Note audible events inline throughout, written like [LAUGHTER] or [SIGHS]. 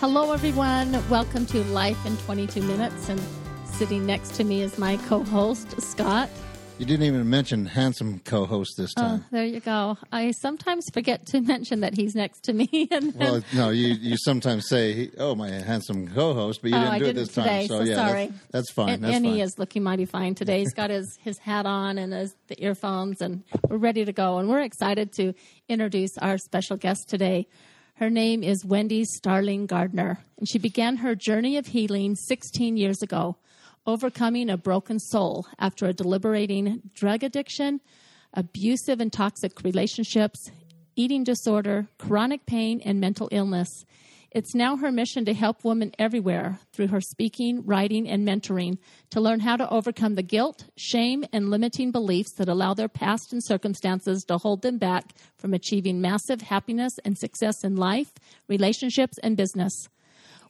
Hello, everyone. Welcome to Life in 22 Minutes. And sitting next to me is my co host, Scott. You didn't even mention handsome co-host this time. Oh, time. there you go. I sometimes forget to mention that he's next to me. [LAUGHS] And then, well, no, you, you sometimes say, "Oh, my handsome co-host," but you Oh, didn't do didn't it this today, time. so yeah, that's- That's, fine. and, that's and fine. he is looking mighty fine today. He's got his, his hat on and his, the earphones, and we're ready to go. And we're excited to introduce our special guest today. Her name is Wendy Starling Gardner, and she began her journey of healing 16 years ago, overcoming a broken soul after a deliberating drug addiction, abusive and toxic relationships, eating disorder, chronic pain, and mental illness. It's now her mission to help women everywhere through her speaking, writing, and mentoring to learn how to overcome the guilt, shame, and limiting beliefs that allow their past and circumstances to hold them back from achieving massive happiness and success in life, relationships, and business.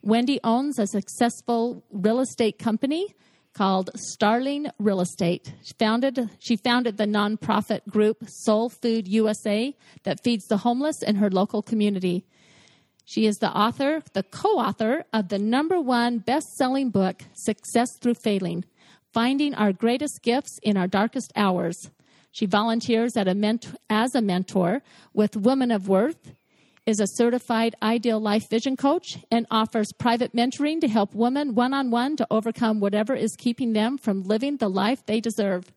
Wendy owns a successful real estate company called Starling Real Estate. She founded, she founded the nonprofit group Soul Food USA that feeds the homeless in her local community. She is the author, the co author of the number one best selling book, Success Through Failing Finding Our Greatest Gifts in Our Darkest Hours. She volunteers a as a mentor with Women of Worth, is a certified ideal life vision coach, and offers private mentoring to help women one on one to overcome whatever is keeping them from living the life they deserve.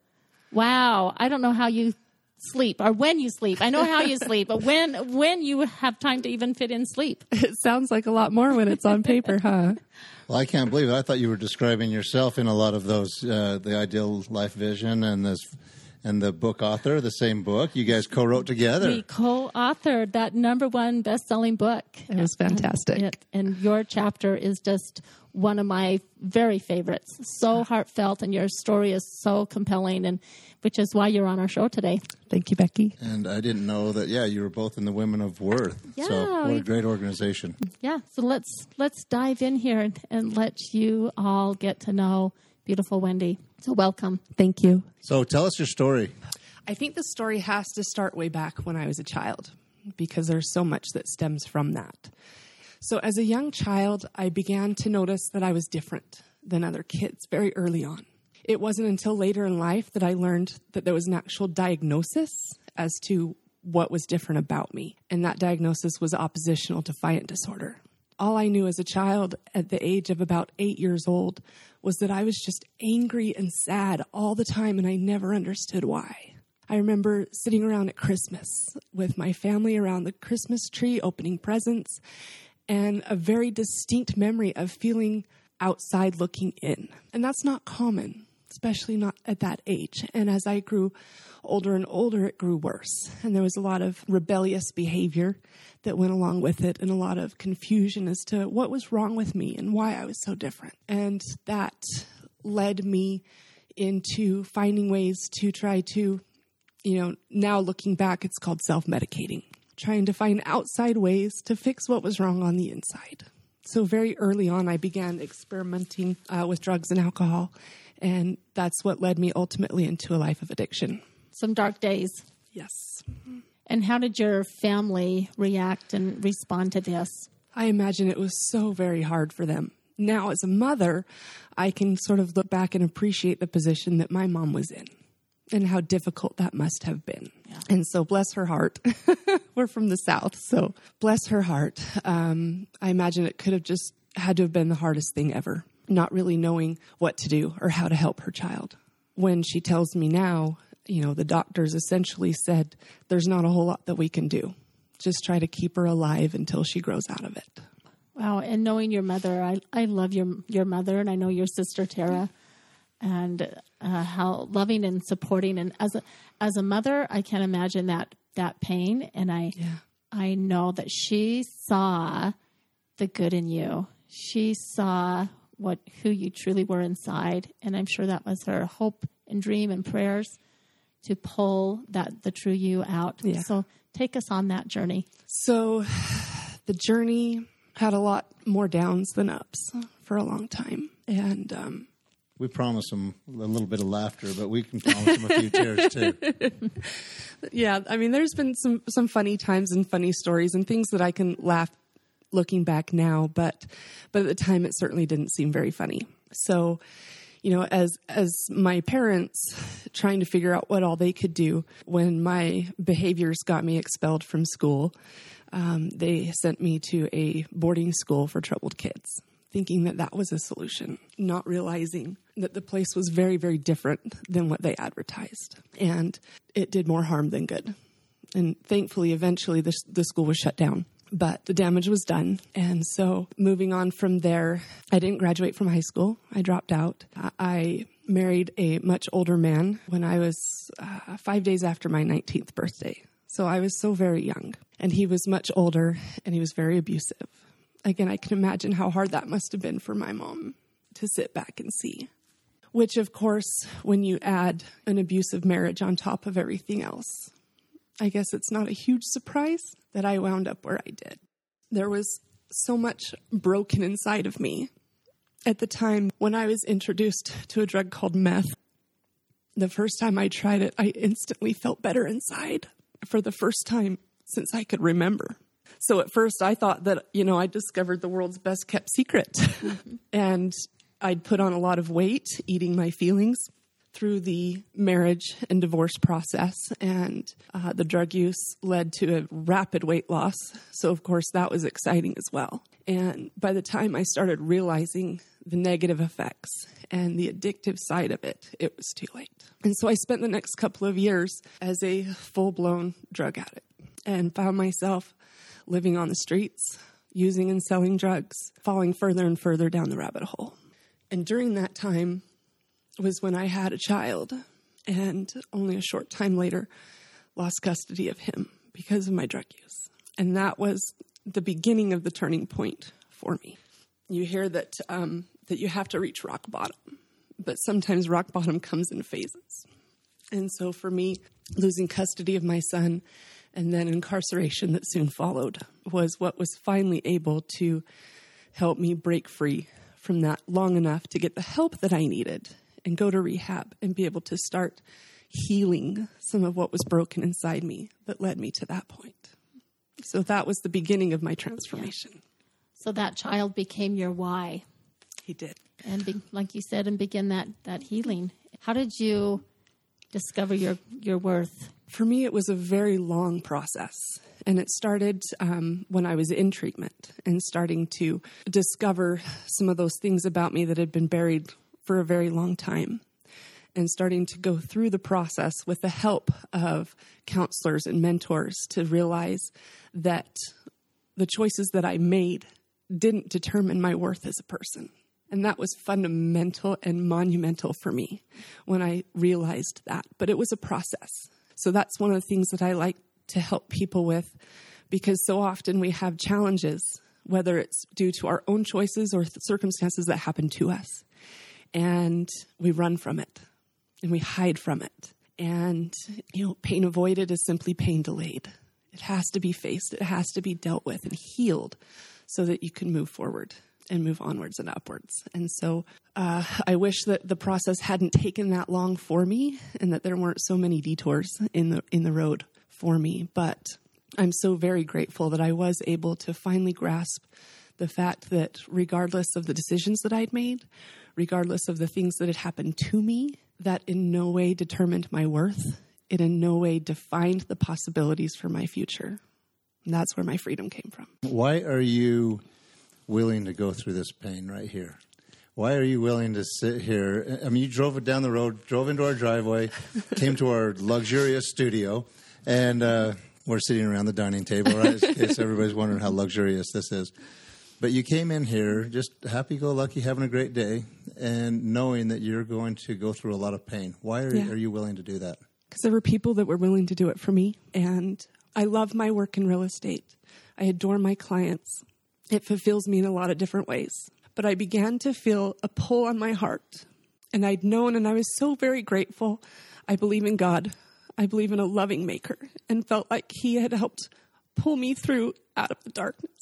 Wow, I don't know how you sleep or when you sleep. I know how you sleep, but when when you have time to even fit in sleep. [LAUGHS] It sounds like a lot more when it's on paper, huh? Well, I can't believe it. I thought you were describing yourself in a lot of those, uh, the ideal life vision and this, and the book author, the same book. You guys co-wrote together. We co-authored that number one best-selling book. It was fantastic. It, and your chapter is just one of my very favorites. So heartfelt, and your story is so compelling, and which is why you're on our show today. Thank you, Becky. and I didn't know that. Yeah, you were both in the Women of Worth. Yeah, so what a great organization. Yeah, so let's let's dive in here and, and let you all get to know beautiful Wendy. So welcome. Thank you. So tell us your story. I think the story has to start way back when I was a child because there's so much that stems from that. So, as a young child, I began to notice that I was different than other kids very early on. It wasn't until later in life that I learned that there was an actual diagnosis as to what was different about me, and that diagnosis was oppositional defiant disorder. All I knew as a child at the age of about eight years old was that I was just angry and sad all the time, and I never understood why. I remember sitting around at Christmas with my family around the Christmas tree, opening presents, and a very distinct memory of feeling outside looking in. And that's not common, especially not at that age. And as I grew older and older, it grew worse. And there was a lot of rebellious behavior that went along with it, and a lot of confusion as to what was wrong with me and why I was so different. And that led me into finding ways to try to you know, now looking back, it's called self medicating, trying to find outside ways to fix what was wrong on the inside. So, very early on, I began experimenting uh, with drugs and alcohol, and that's what led me ultimately into a life of addiction. Some dark days. Yes. And how did your family react and respond to this? I imagine it was so very hard for them. Now, as a mother, I can sort of look back and appreciate the position that my mom was in and how difficult that must have been. And so, bless her heart. [LAUGHS] We're from the South, so bless her heart. Um, I imagine it could have just had to have been the hardest thing ever, not really knowing what to do or how to help her child. When she tells me now, you know, the doctors essentially said, there's not a whole lot that we can do. Just try to keep her alive until she grows out of it. Wow, and knowing your mother, I, I love your your mother, and I know your sister Tara, and uh, how loving and supporting. And as a as a mother, I can't imagine that that pain. And I I know that she saw the good in you. She saw what who you truly were inside, and I'm sure that was her hope and dream and prayers to pull that the true you out. Yeah. So take us on that journey. So [SIGHS] the journey had a lot more downs than ups for a long time. And um, We promise them a little bit of laughter, but we can promise them a few tears too. [LAUGHS] yeah, I mean, there's been some, some funny times and funny stories and things that I can laugh looking back now, but, but at the time it certainly didn't seem very funny. So, you know, as, as my parents trying to figure out what all they could do when my behaviors got me expelled from school, um, they sent me to a boarding school for troubled kids, thinking that that was a solution, not realizing that the place was very, very different than what they advertised. And it did more harm than good. And thankfully, eventually, the, the school was shut down. But the damage was done. And so, moving on from there, I didn't graduate from high school. I dropped out. I married a much older man when I was uh, five days after my 19th birthday. So I was so very young. And he was much older and he was very abusive. Again, I can imagine how hard that must have been for my mom to sit back and see. Which, of course, when you add an abusive marriage on top of everything else, I guess it's not a huge surprise that I wound up where I did. There was so much broken inside of me. At the time when I was introduced to a drug called meth, the first time I tried it, I instantly felt better inside for the first time since I could remember. So at first I thought that, you know, I discovered the world's best kept secret. Mm-hmm. [LAUGHS] and I'd put on a lot of weight eating my feelings through the marriage and divorce process. And uh, the drug use led to a rapid weight loss. So, of course, that was exciting as well. And by the time I started realizing the negative effects and the addictive side of it, it was too late. And so I spent the next couple of years as a full blown drug addict and found myself living on the streets, using and selling drugs, falling further and further down the rabbit hole. And during that time was when I had a child, and only a short time later lost custody of him because of my drug use. And that was the beginning of the turning point for me. You hear that um, that you have to reach rock bottom, but sometimes rock bottom comes in phases. And so for me, losing custody of my son and then incarceration that soon followed was what was finally able to help me break free from that long enough to get the help that I needed and go to rehab and be able to start healing some of what was broken inside me that led me to that point. So that was the beginning of my transformation. So that child became your why, He did. and be, like you said, and begin that that healing. How did you discover your your worth? For me, it was a very long process. And it started um, when I was in treatment and starting to discover some of those things about me that had been buried for a very long time. And starting to go through the process with the help of counselors and mentors to realize that the choices that I made didn't determine my worth as a person. And that was fundamental and monumental for me when I realized that. But it was a process. So that's one of the things that I like to help people with because so often we have challenges, whether it's due to our own choices or circumstances that happen to us. And we run from it and we hide from it. And, you know, pain avoided is simply pain delayed. It has to be faced, it has to be dealt with and healed so that you can move forward and move onwards and upwards. And so uh, I wish that the process hadn't taken that long for me and that there weren't so many detours in the in the road for me. But I'm so very grateful that I was able to finally grasp the fact that regardless of the decisions that I'd made, regardless of the things that had happened to me, that in no way determined my worth. It in no way defined the possibilities for my future. And that's where my freedom came from. Why are you willing to go through this pain right here? Why are you willing to sit here? I mean, you drove it down the road, drove into our driveway, [LAUGHS] came to our luxurious studio, and uh, we're sitting around the dining table, right? In case everybody's wondering how luxurious this is. But you came in here just happy go lucky, having a great day, and knowing that you're going to go through a lot of pain. Why are, Yeah. are you willing to do that? Because there were people that were willing to do it for me. And I love my work in real estate. I adore my clients. It fulfills me in a lot of different ways. But I began to feel a pull on my heart. And I'd known, and I was so very grateful. I believe in God. I believe in a loving maker, and felt like He had helped pull me through out of the darkness.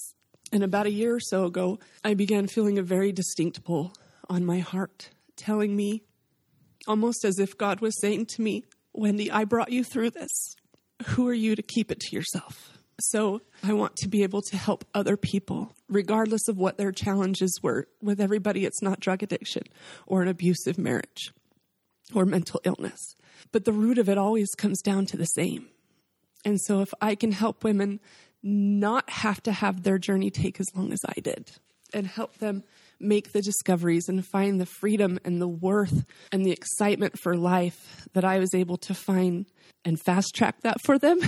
And about a year or so ago, I began feeling a very distinct pull on my heart, telling me, almost as if God was saying to me, Wendy, I brought you through this. Who are you to keep it to yourself? So I want to be able to help other people, regardless of what their challenges were. With everybody, it's not drug addiction or an abusive marriage or mental illness. But the root of it always comes down to the same. And so if I can help women not have to have their journey take as long as I did and help them make the discoveries and find the freedom and the worth and the excitement for life that I was able to find and fast track that for them.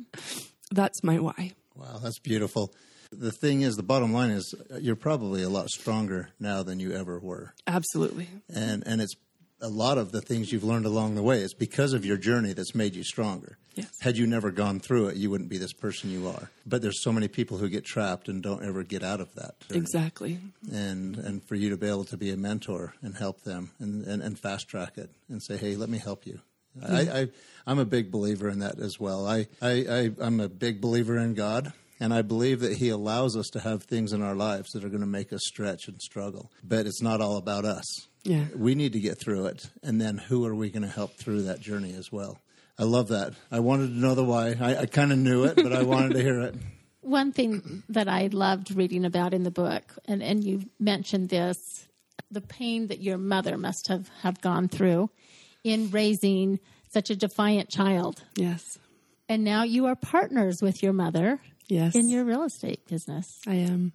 [LAUGHS] that's my why. Wow, that's beautiful. The thing is, the bottom line is, uh, you're probably a lot stronger now than you ever were. Absolutely. And and it's a lot of the things you've learned along the way. It's because of your journey that's made you stronger. Yes. Had you never gone through it, you wouldn't be this person you are. But there's so many people who get trapped and don't ever get out of that. journey. Exactly. And and for you to be able to be a mentor and help them and, and, and fast track it and say, hey, let me help you. I, I I'm a big believer in that as well. I, I, I I'm a big believer in God. And I believe that He allows us to have things in our lives that are going to make us stretch and struggle. But it's not all about us. Yeah. We need to get through it. And then who are we going to help through that journey as well? I love that. I wanted to know the why. I, I kind of knew it, but I wanted to hear it. [LAUGHS] One thing that I loved reading about in the book, and, and you mentioned this, the pain that your mother must have, have gone through in raising such a defiant child. Yes. And now you are partners with your mother Yes. in your real estate business. I am.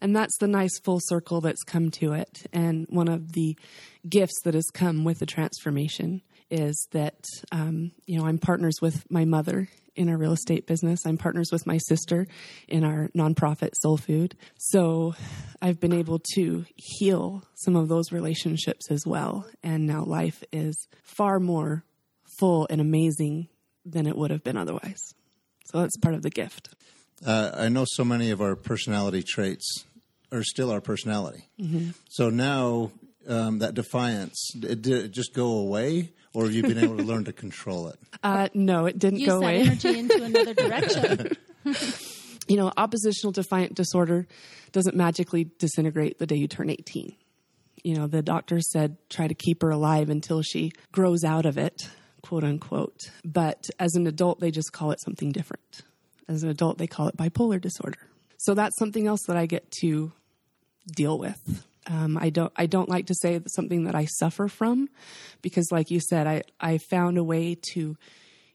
And that's the nice full circle that's come to it. And one of the gifts that has come with the transformation is that, um, you know, I'm partners with my mother in our real estate business. I'm partners with my sister in our nonprofit Soul Food. So I've been able to heal some of those relationships as well. And now life is far more full and amazing than it would have been otherwise. So that's part of the gift. Uh, I know so many of our personality traits are still our personality. So now um, that defiance, it, did it just go away, or have you been able to learn to control it? [LAUGHS] Uh, no, it didn't Use go that away. energy into another [LAUGHS] direction. [LAUGHS] you know, oppositional defiant disorder doesn't magically disintegrate the day you turn 18. You know, the doctor said try to keep her alive until she grows out of it, quote unquote. But as an adult, they just call it something different. As an adult, they call it bipolar disorder. So that's something else that I get to deal with. Um, I don't. I don't like to say that something that I suffer from, because, like you said, I I found a way to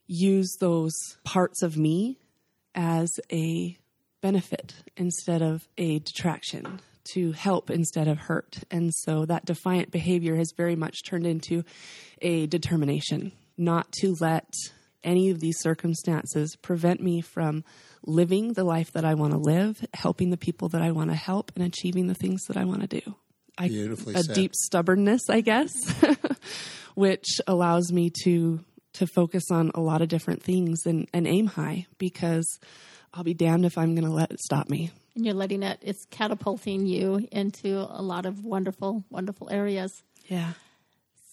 use those parts of me as a benefit instead of a detraction, to help instead of hurt. And so that defiant behavior has very much turned into a determination not to let any of these circumstances prevent me from living the life that I want to live, helping the people that I want to help, and achieving the things that I want to do. I, Beautifully a said. deep stubbornness, I guess, [LAUGHS] which allows me to to focus on a lot of different things and, and aim high because I'll be damned if I'm going to let it stop me. and you're letting it, it's catapulting you into a lot of wonderful, wonderful areas. Yeah.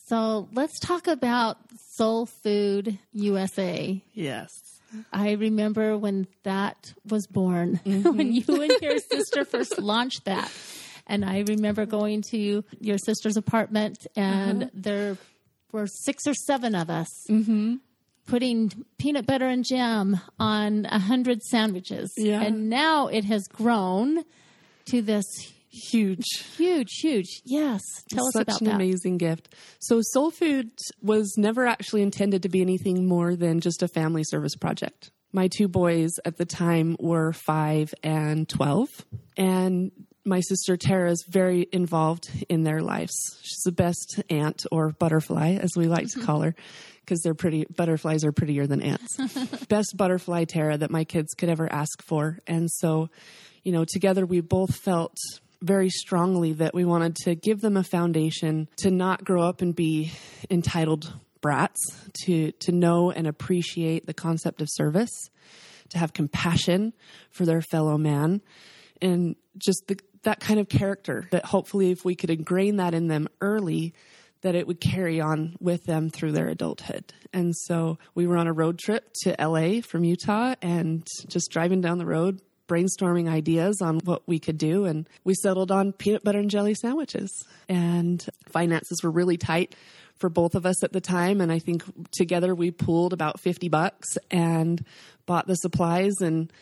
So let's talk about Soul Food USA. Yes. I remember when that was born, [LAUGHS] when mm-hmm. you and your sister first [LAUGHS] launched that. And I remember going to your sister's apartment, and uh-huh. there were six or seven of us mm-hmm. putting peanut butter and jam on a hundred sandwiches. Yeah. And now it has grown to this Huge. huge, huge. Yes. Tell us Such about an that. amazing gift. So Soul Food was never actually intended to be anything more than just a family service project. My two boys at the time were five and 12. And my sister Tara is very involved in their lives. She's the best aunt or butterfly, as we like to mm-hmm. call her, because they're pretty, butterflies are prettier than ants. [LAUGHS] best butterfly Tara that my kids could ever ask for. And so, you know, together we both felt very strongly that we wanted to give them a foundation to not grow up and be entitled brats to to know and appreciate the concept of service, to have compassion for their fellow man, and just the, that kind of character that hopefully if we could ingrain that in them early that it would carry on with them through their adulthood. And so we were on a road trip to LA from Utah and just driving down the road, brainstorming ideas on what we could do. And we settled on peanut butter and jelly sandwiches. And finances were really tight for both of us at the time. And I think together we pooled about 50 bucks and bought the supplies and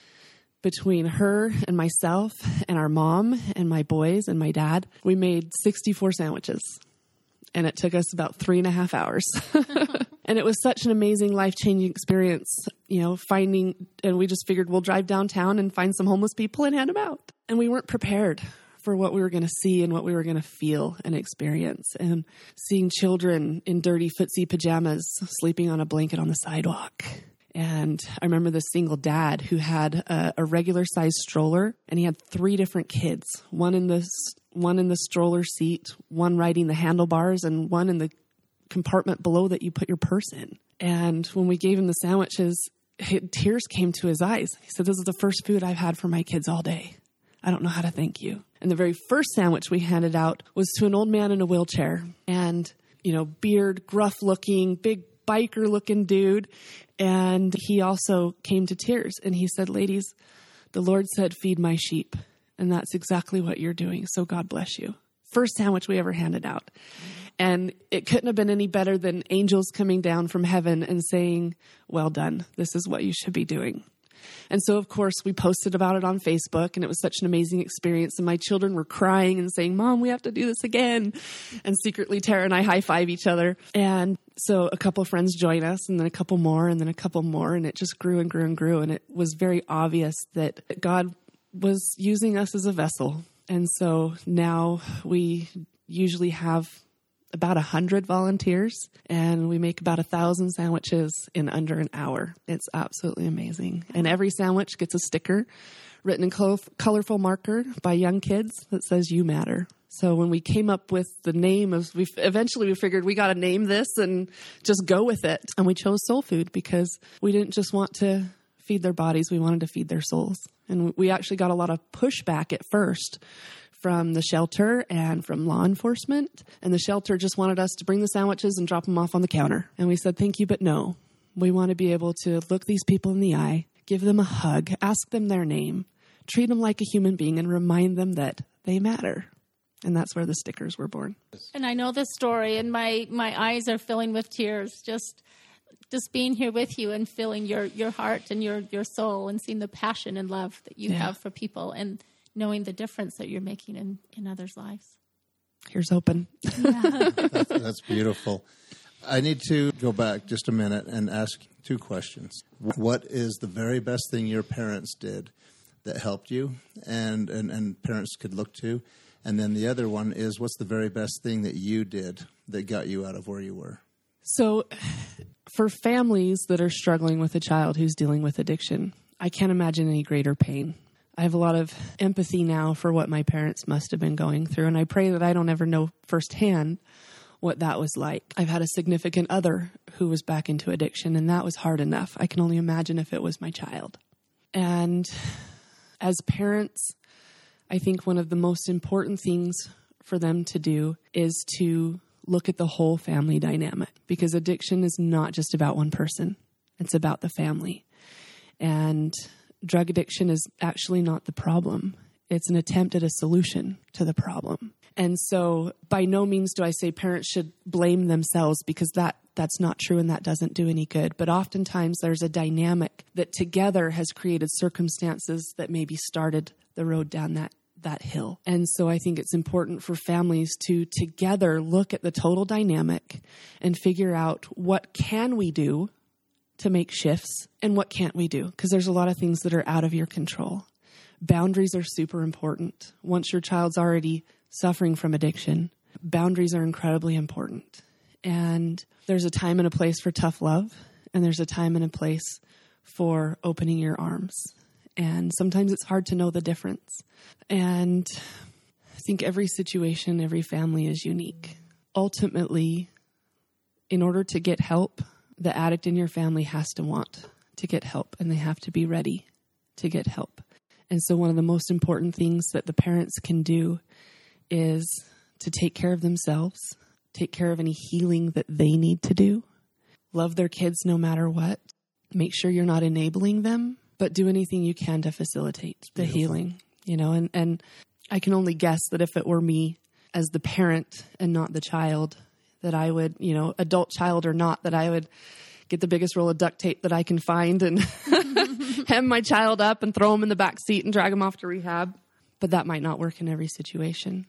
between her and myself and our mom and my boys and my dad, we made 64 sandwiches and it took us about three and a half hours. [LAUGHS] and it was such an amazing, life changing experience, you know, finding, and we just figured we'll drive downtown and find some homeless people and hand them out. And we weren't prepared for what we were going to see and what we were going to feel and experience. And seeing children in dirty footsie pajamas sleeping on a blanket on the sidewalk. And I remember this single dad who had a, a regular sized stroller and he had three different kids, one in the one in the stroller seat, one riding the handlebars, and one in the compartment below that you put your purse in. And when we gave him the sandwiches, tears came to his eyes. He said, This is the first food I've had for my kids all day. I don't know how to thank you. And the very first sandwich we handed out was to an old man in a wheelchair and, you know, beard, gruff looking, big biker looking dude. And he also came to tears and he said, Ladies, the Lord said, Feed my sheep. And that's exactly what you're doing. So God bless you. First sandwich we ever handed out. And it couldn't have been any better than angels coming down from heaven and saying, Well done. This is what you should be doing. And so, of course, we posted about it on Facebook, and it was such an amazing experience. And my children were crying and saying, Mom, we have to do this again. And secretly, Tara and I high five each other. And so, a couple of friends joined us, and then a couple more, and then a couple more. And it just grew and grew and grew. And it was very obvious that God was using us as a vessel. And so now we usually have about a hundred volunteers and we make about a thousand sandwiches in under an hour. It's absolutely amazing. And every sandwich gets a sticker written in colorful marker by young kids that says you matter. So when we came up with the name of, we eventually we figured we got to name this and just go with it. And we chose soul food because we didn't just want to feed their bodies, we wanted to feed their souls. And we actually got a lot of pushback at first from the shelter and from law enforcement. And the shelter just wanted us to bring the sandwiches and drop them off on the counter. And we said, thank you, but no. We want to be able to look these people in the eye, give them a hug, ask them their name, treat them like a human being, and remind them that they matter. And that's where the stickers were born. And I know this story, and my, my eyes are filling with tears just just being here with you and feeling your your heart and your your soul and seeing the passion and love that you yeah. have for people and knowing the difference that you're making in in others' lives. Here's open. Yeah. [LAUGHS] that's, [LAUGHS] that's beautiful. I need to go back just a minute and ask two questions. What is the very best thing your parents did that helped you and, and, and parents could look to? And then the other one is what's the very best thing that you did that got you out of where you were? So, for families that are struggling with a child who's dealing with addiction, I can't imagine any greater pain. I have a lot of empathy now for what my parents must have been going through, and I pray that I don't ever know firsthand what that was like. I've had a significant other who was back into addiction, and that was hard enough. I can only imagine if it was my child. And as parents, I think one of the most important things for them to do is to look at the whole family dynamic because addiction is not just about one person, it's about the family. And drug addiction is actually not the problem, it's an attempt at a solution to the problem. And so, by no means do I say parents should blame themselves because that that's not true and that doesn't do any good. But oftentimes there's a dynamic that together has created circumstances that maybe started the road down that that hill. And so I think it's important for families to together look at the total dynamic and figure out what can we do to make shifts and what can't we do because there's a lot of things that are out of your control. Boundaries are super important. Once your child's already suffering from addiction, boundaries are incredibly important. And there's a time and a place for tough love, and there's a time and a place for opening your arms and sometimes it's hard to know the difference. And I think every situation, every family is unique. Ultimately, in order to get help, the addict in your family has to want to get help and they have to be ready to get help. And so, one of the most important things that the parents can do is to take care of themselves, take care of any healing that they need to do, love their kids no matter what, make sure you're not enabling them, but do anything you can to facilitate the healing, you know, and, and I can only guess that if it were me as the parent and not the child, that I would, you know, adult child or not, that I would get the biggest roll of duct tape that I can find and [LAUGHS] hem my child up and throw him in the back seat and drag him off to rehab. But that might not work in every situation.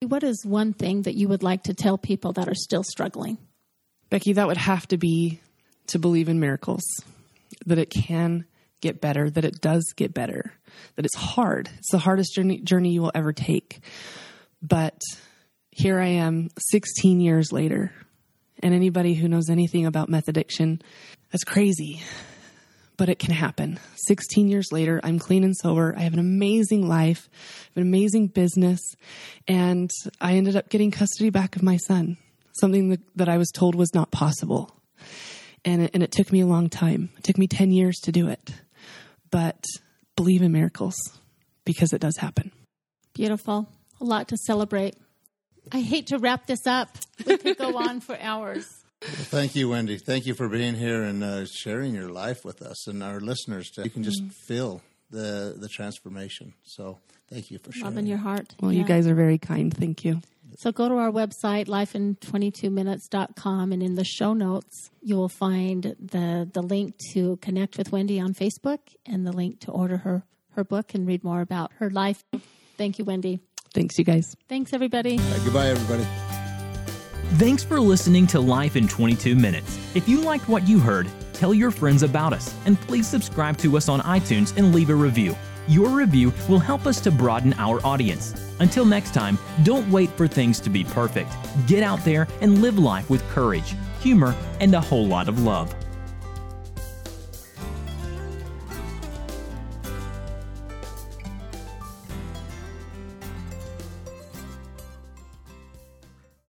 What is one thing that you would like to tell people that are still struggling? Becky, that would have to be to believe in miracles, that it can get better, that it does get better, that it's hard. It's the hardest journey, journey you will ever take. But here I am 16 years later. And anybody who knows anything about meth addiction, that's crazy but it can happen. 16 years later, I'm clean and sober. I have an amazing life, an amazing business, and I ended up getting custody back of my son, something that, that I was told was not possible. And it, and it took me a long time. It took me 10 years to do it. But believe in miracles because it does happen. Beautiful. A lot to celebrate. I hate to wrap this up. We could go on for hours. Well, [LAUGHS] thank you, Wendy. Thank you for being here and uh, sharing your life with us and our listeners. To, you can just mm. feel the the transformation. So thank you for sharing. Love in your heart. Well, yeah. you guys are very kind. Thank you. So go to our website, lifein22minutes.com, and in the show notes, you will find the, the link to connect with Wendy on Facebook and the link to order her, her book and read more about her life. Thank you, Wendy. Thanks, you guys. Thanks, everybody. Right, goodbye, everybody. Thanks for listening to Life in 22 Minutes. If you liked what you heard, tell your friends about us, and please subscribe to us on iTunes and leave a review. Your review will help us to broaden our audience. Until next time, don't wait for things to be perfect. Get out there and live life with courage, humor, and a whole lot of love.